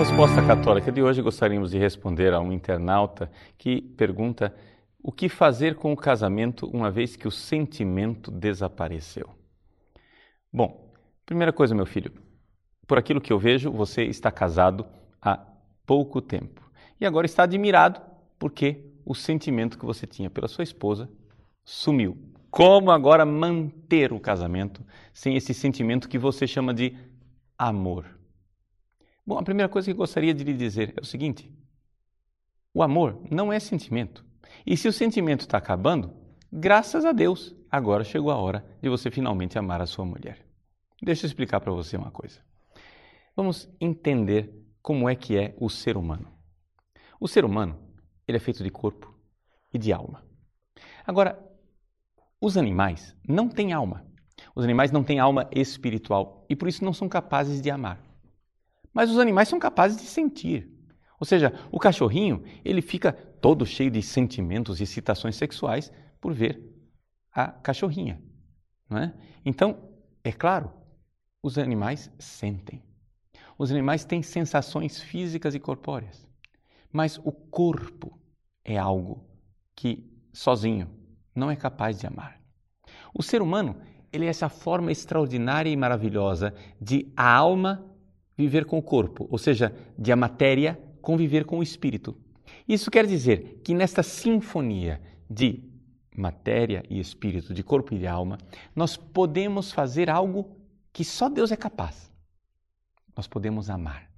resposta católica de hoje, gostaríamos de responder a um internauta que pergunta o que fazer com o casamento uma vez que o sentimento desapareceu. Bom, primeira coisa, meu filho, por aquilo que eu vejo, você está casado há pouco tempo e agora está admirado porque o sentimento que você tinha pela sua esposa sumiu. Como agora manter o casamento sem esse sentimento que você chama de amor? Bom, a primeira coisa que gostaria de lhe dizer é o seguinte: o amor não é sentimento. E se o sentimento está acabando, graças a Deus, agora chegou a hora de você finalmente amar a sua mulher. Deixa eu explicar para você uma coisa. Vamos entender como é que é o ser humano. O ser humano, ele é feito de corpo e de alma. Agora, os animais não têm alma. Os animais não têm alma espiritual e por isso não são capazes de amar. Mas os animais são capazes de sentir. Ou seja, o cachorrinho, ele fica todo cheio de sentimentos e excitações sexuais por ver a cachorrinha. Não é? Então, é claro, os animais sentem. Os animais têm sensações físicas e corpóreas. Mas o corpo é algo que sozinho não é capaz de amar. O ser humano, ele é essa forma extraordinária e maravilhosa de a alma viver com o corpo, ou seja, de a matéria conviver com o espírito. Isso quer dizer que nesta sinfonia de matéria e espírito, de corpo e de alma, nós podemos fazer algo que só Deus é capaz. Nós podemos amar.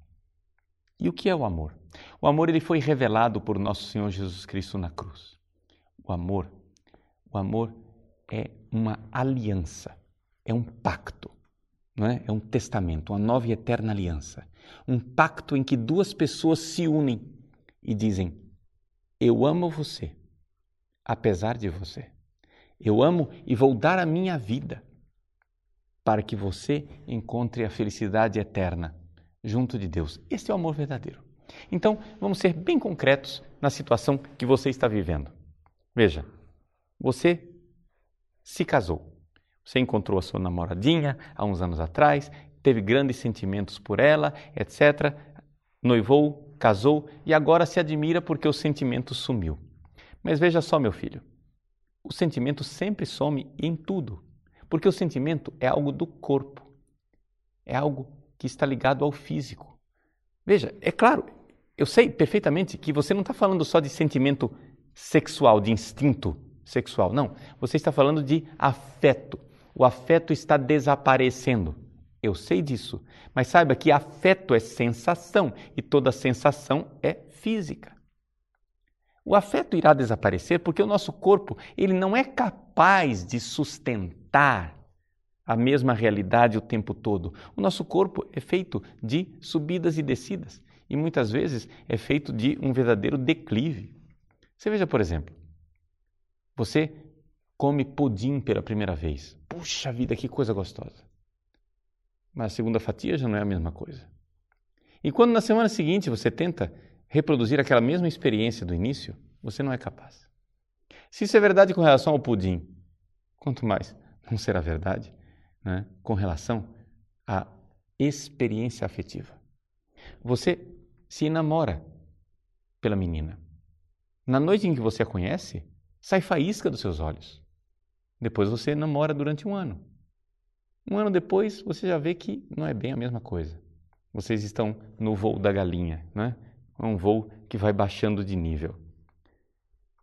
E o que é o amor? O amor ele foi revelado por nosso Senhor Jesus Cristo na cruz. O amor, o amor é uma aliança, é um pacto não é? é um testamento, uma nova e eterna aliança. Um pacto em que duas pessoas se unem e dizem: Eu amo você, apesar de você. Eu amo e vou dar a minha vida para que você encontre a felicidade eterna junto de Deus. Esse é o amor verdadeiro. Então, vamos ser bem concretos na situação que você está vivendo. Veja, você se casou. Você encontrou a sua namoradinha há uns anos atrás, teve grandes sentimentos por ela, etc. Noivou, casou e agora se admira porque o sentimento sumiu. Mas veja só, meu filho, o sentimento sempre some em tudo, porque o sentimento é algo do corpo, é algo que está ligado ao físico. Veja, é claro, eu sei perfeitamente que você não está falando só de sentimento sexual, de instinto sexual, não. Você está falando de afeto o afeto está desaparecendo. Eu sei disso, mas saiba que afeto é sensação e toda sensação é física. O afeto irá desaparecer porque o nosso corpo ele não é capaz de sustentar a mesma realidade o tempo todo. O nosso corpo é feito de subidas e descidas e muitas vezes é feito de um verdadeiro declive. Você veja, por exemplo, você come pudim pela primeira vez. Puxa vida, que coisa gostosa. Mas a segunda fatia já não é a mesma coisa. E quando na semana seguinte você tenta reproduzir aquela mesma experiência do início, você não é capaz. Se isso é verdade com relação ao pudim, quanto mais não será verdade né, com relação à experiência afetiva. Você se namora pela menina. Na noite em que você a conhece, sai faísca dos seus olhos. Depois você namora durante um ano. Um ano depois você já vê que não é bem a mesma coisa. Vocês estão no voo da galinha, né? É um voo que vai baixando de nível.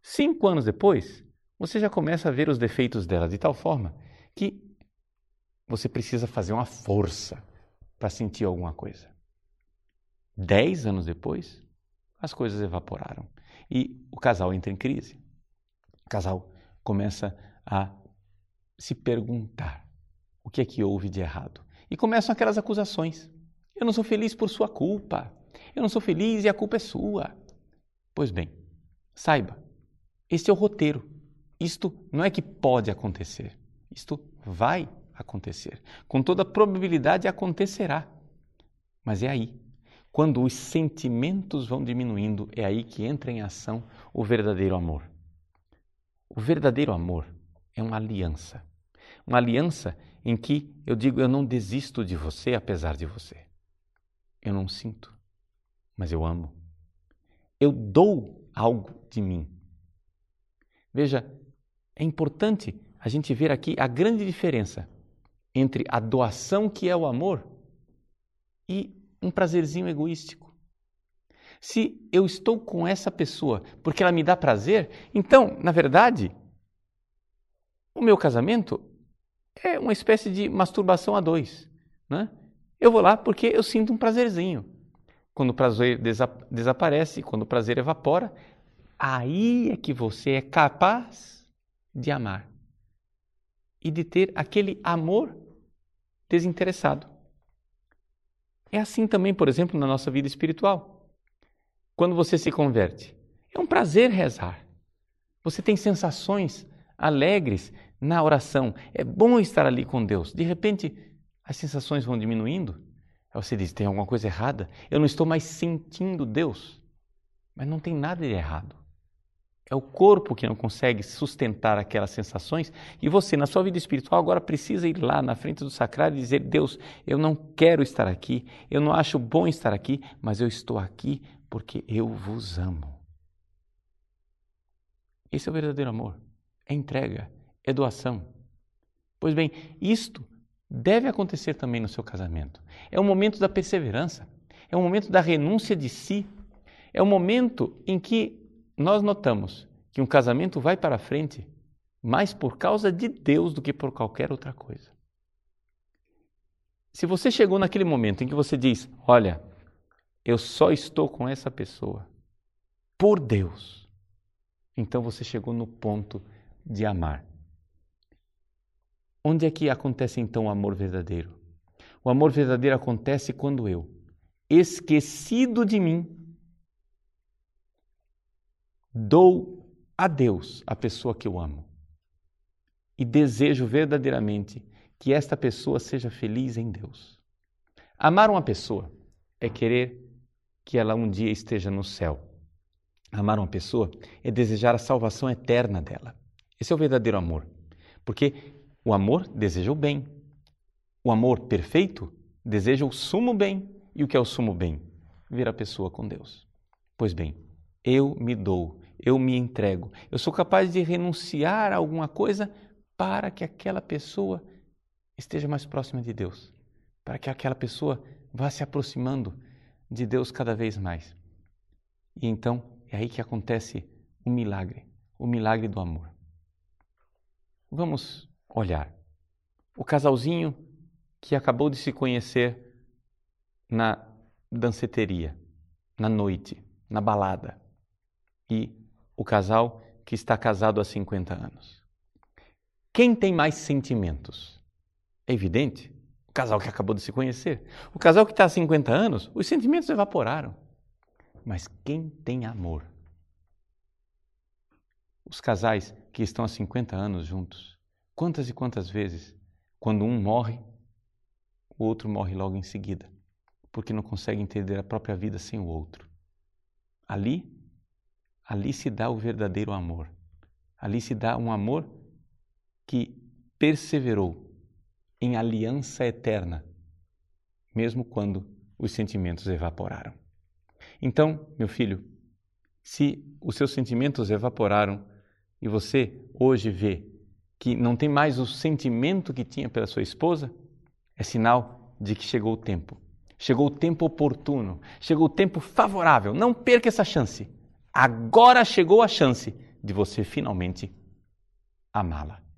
Cinco anos depois, você já começa a ver os defeitos dela de tal forma que você precisa fazer uma força para sentir alguma coisa. Dez anos depois, as coisas evaporaram e o casal entra em crise. O casal começa a se perguntar o que é que houve de errado. E começam aquelas acusações. Eu não sou feliz por sua culpa. Eu não sou feliz e a culpa é sua. Pois bem, saiba, este é o roteiro. Isto não é que pode acontecer. Isto vai acontecer. Com toda probabilidade acontecerá. Mas é aí. Quando os sentimentos vão diminuindo, é aí que entra em ação o verdadeiro amor. O verdadeiro amor é uma aliança. Uma aliança em que eu digo: eu não desisto de você apesar de você. Eu não sinto, mas eu amo. Eu dou algo de mim. Veja, é importante a gente ver aqui a grande diferença entre a doação que é o amor e um prazerzinho egoístico. Se eu estou com essa pessoa porque ela me dá prazer, então, na verdade, o meu casamento é uma espécie de masturbação a dois. Né? Eu vou lá porque eu sinto um prazerzinho. Quando o prazer desa desaparece, quando o prazer evapora, aí é que você é capaz de amar e de ter aquele amor desinteressado. É assim também, por exemplo, na nossa vida espiritual. Quando você se converte, é um prazer rezar. Você tem sensações alegres na oração. É bom estar ali com Deus. De repente, as sensações vão diminuindo. Aí você diz: tem alguma coisa errada? Eu não estou mais sentindo Deus. Mas não tem nada de errado. É o corpo que não consegue sustentar aquelas sensações e você, na sua vida espiritual, agora precisa ir lá na frente do sacrário e dizer: Deus, eu não quero estar aqui, eu não acho bom estar aqui, mas eu estou aqui porque eu vos amo. Esse é o verdadeiro amor. É entrega, é doação. Pois bem, isto deve acontecer também no seu casamento. É o momento da perseverança, é o momento da renúncia de si, é o momento em que nós notamos que um casamento vai para frente mais por causa de Deus do que por qualquer outra coisa. Se você chegou naquele momento em que você diz: Olha, eu só estou com essa pessoa por Deus, então você chegou no ponto de amar. Onde é que acontece então o amor verdadeiro? O amor verdadeiro acontece quando eu, esquecido de mim, dou a Deus a pessoa que eu amo e desejo verdadeiramente que esta pessoa seja feliz em Deus. Amar uma pessoa é querer que ela um dia esteja no céu. Amar uma pessoa é desejar a salvação eterna dela. Esse é o verdadeiro amor. Porque o amor deseja o bem. O amor perfeito deseja o sumo bem. E o que é o sumo bem? Ver a pessoa com Deus. Pois bem, eu me dou, eu me entrego. Eu sou capaz de renunciar a alguma coisa para que aquela pessoa esteja mais próxima de Deus, para que aquela pessoa vá se aproximando de Deus cada vez mais. E então é aí que acontece o milagre, o milagre do amor. Vamos olhar. O casalzinho que acabou de se conhecer na danceteria, na noite, na balada e o casal que está casado há 50 anos. Quem tem mais sentimentos? É evidente, o casal que acabou de se conhecer. O casal que está há 50 anos, os sentimentos evaporaram. Mas quem tem amor? Os casais que estão há 50 anos juntos, quantas e quantas vezes, quando um morre, o outro morre logo em seguida, porque não consegue entender a própria vida sem o outro. Ali ali se dá o verdadeiro amor. Ali se dá um amor que perseverou em aliança eterna, mesmo quando os sentimentos evaporaram. Então, meu filho, se os seus sentimentos evaporaram e você hoje vê que não tem mais o sentimento que tinha pela sua esposa, é sinal de que chegou o tempo. Chegou o tempo oportuno, chegou o tempo favorável. Não perca essa chance. Agora chegou a chance de você finalmente amá-la.